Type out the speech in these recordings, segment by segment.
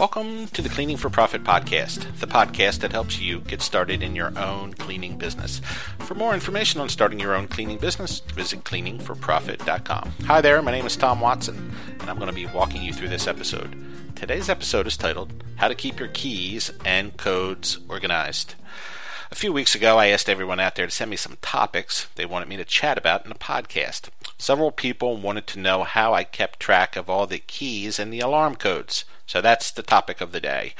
Welcome to the Cleaning for Profit podcast, the podcast that helps you get started in your own cleaning business. For more information on starting your own cleaning business, visit cleaningforprofit.com. Hi there, my name is Tom Watson, and I'm going to be walking you through this episode. Today's episode is titled How to Keep Your Keys and Codes Organized. A few weeks ago, I asked everyone out there to send me some topics they wanted me to chat about in a podcast. Several people wanted to know how I kept track of all the keys and the alarm codes. So that's the topic of the day.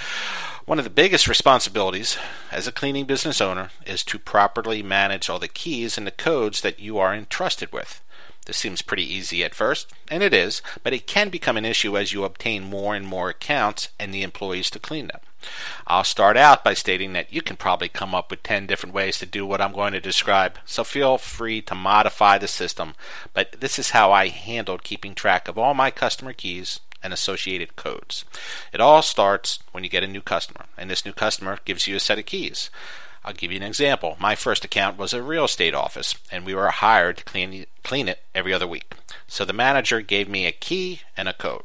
One of the biggest responsibilities as a cleaning business owner is to properly manage all the keys and the codes that you are entrusted with. This seems pretty easy at first, and it is, but it can become an issue as you obtain more and more accounts and the employees to clean them. I'll start out by stating that you can probably come up with 10 different ways to do what I'm going to describe, so feel free to modify the system, but this is how I handled keeping track of all my customer keys and associated codes. It all starts when you get a new customer, and this new customer gives you a set of keys. I'll give you an example. My first account was a real estate office, and we were hired to clean, clean it every other week. So the manager gave me a key and a code.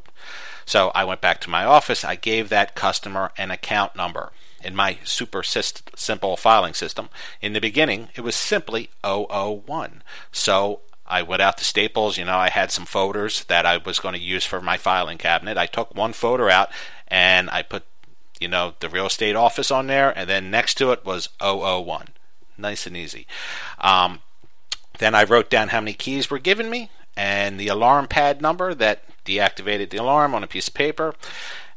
So I went back to my office. I gave that customer an account number in my super simple filing system. In the beginning, it was simply 001. So I went out to Staples. You know, I had some folders that I was going to use for my filing cabinet. I took one folder out and I put, you know, the real estate office on there, and then next to it was 001. Nice and easy. Um, then I wrote down how many keys were given me and the alarm pad number that deactivated the alarm on a piece of paper,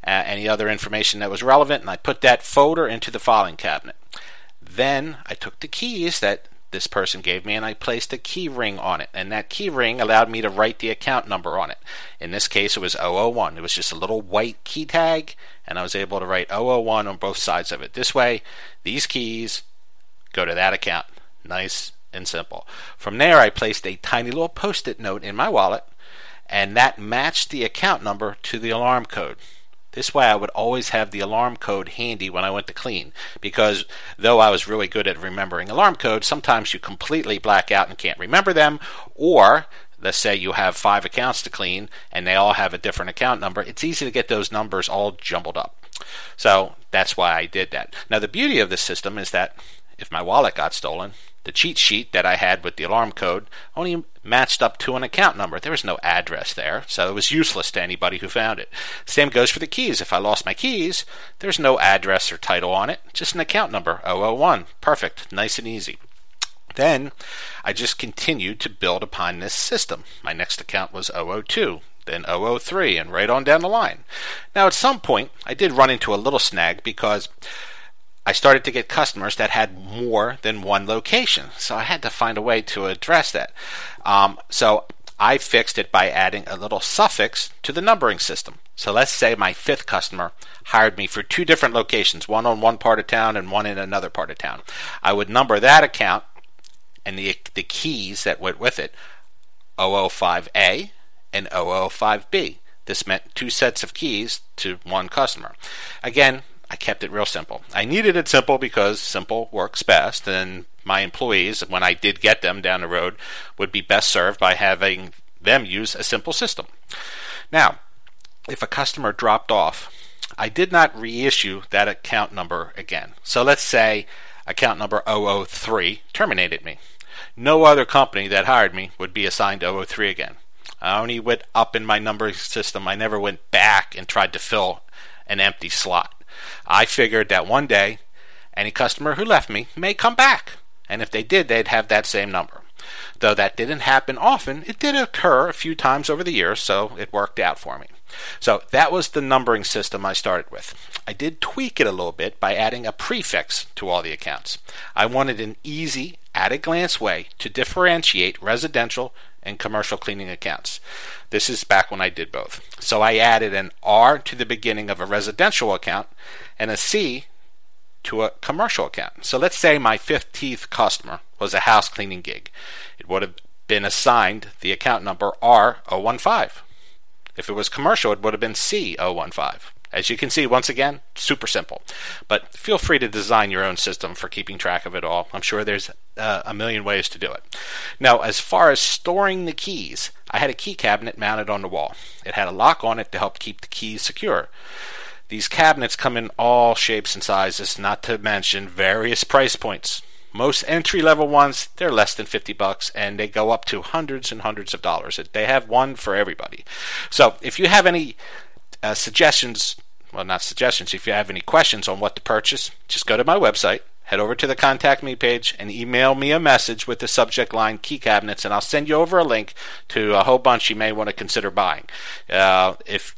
uh, any other information that was relevant, and I put that folder into the filing cabinet. Then I took the keys that this person gave me and I placed a key ring on it. And that key ring allowed me to write the account number on it. In this case, it was 001. It was just a little white key tag, and I was able to write 001 on both sides of it. This way, these keys go to that account. Nice and simple. From there, I placed a tiny little post it note in my wallet and that matched the account number to the alarm code. This way, I would always have the alarm code handy when I went to clean, because though I was really good at remembering alarm codes, sometimes you completely black out and can't remember them, or let's say you have five accounts to clean and they all have a different account number, it's easy to get those numbers all jumbled up. So that's why I did that. Now, the beauty of this system is that if my wallet got stolen, the cheat sheet that I had with the alarm code only matched up to an account number. There was no address there, so it was useless to anybody who found it. Same goes for the keys. If I lost my keys, there's no address or title on it, just an account number 001. Perfect, nice and easy. Then I just continued to build upon this system. My next account was 002, then 003, and right on down the line. Now, at some point, I did run into a little snag because I started to get customers that had more than one location. So I had to find a way to address that. Um, so I fixed it by adding a little suffix to the numbering system. So let's say my fifth customer hired me for two different locations, one on one part of town and one in another part of town. I would number that account and the, the keys that went with it 005A and 005B. This meant two sets of keys to one customer. Again, I kept it real simple. I needed it simple because simple works best, and my employees, when I did get them down the road, would be best served by having them use a simple system. Now, if a customer dropped off, I did not reissue that account number again. So let's say account number 003 terminated me. No other company that hired me would be assigned to 03 again. I only went up in my numbering system. I never went back and tried to fill an empty slot. I figured that one day any customer who left me may come back, and if they did, they'd have that same number. Though that didn't happen often, it did occur a few times over the years, so it worked out for me. So that was the numbering system I started with. I did tweak it a little bit by adding a prefix to all the accounts. I wanted an easy, at a glance way to differentiate residential and commercial cleaning accounts. This is back when I did both. So I added an R to the beginning of a residential account and a C to a commercial account. So let's say my 15th customer was a house cleaning gig. It would have been assigned the account number R015. If it was commercial, it would have been C015. As you can see, once again, super simple. But feel free to design your own system for keeping track of it all. I'm sure there's uh, a million ways to do it. Now, as far as storing the keys, I had a key cabinet mounted on the wall. It had a lock on it to help keep the keys secure. These cabinets come in all shapes and sizes, not to mention various price points. Most entry level ones, they're less than 50 bucks and they go up to hundreds and hundreds of dollars. They have one for everybody. So if you have any uh, suggestions, well, not suggestions, if you have any questions on what to purchase, just go to my website, head over to the contact me page and email me a message with the subject line key cabinets and I'll send you over a link to a whole bunch you may want to consider buying. Uh, if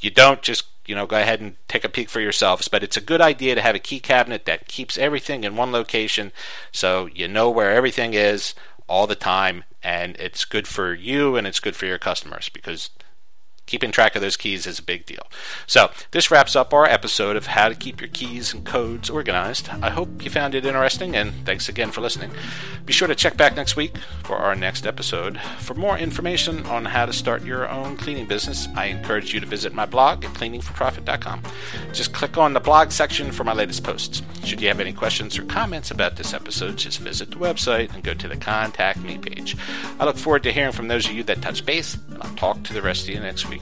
you don't, just you know, go ahead and take a peek for yourselves. But it's a good idea to have a key cabinet that keeps everything in one location so you know where everything is all the time. And it's good for you and it's good for your customers because keeping track of those keys is a big deal. So, this wraps up our episode of how to keep your keys and codes organized. I hope you found it interesting, and thanks again for listening. Be sure to check back next week for our next episode. For more information on how to start your own cleaning business, I encourage you to visit my blog at cleaningforprofit.com. Just click on the blog section for my latest posts. Should you have any questions or comments about this episode, just visit the website and go to the Contact Me page. I look forward to hearing from those of you that touch base, and I'll talk to the rest of you next week.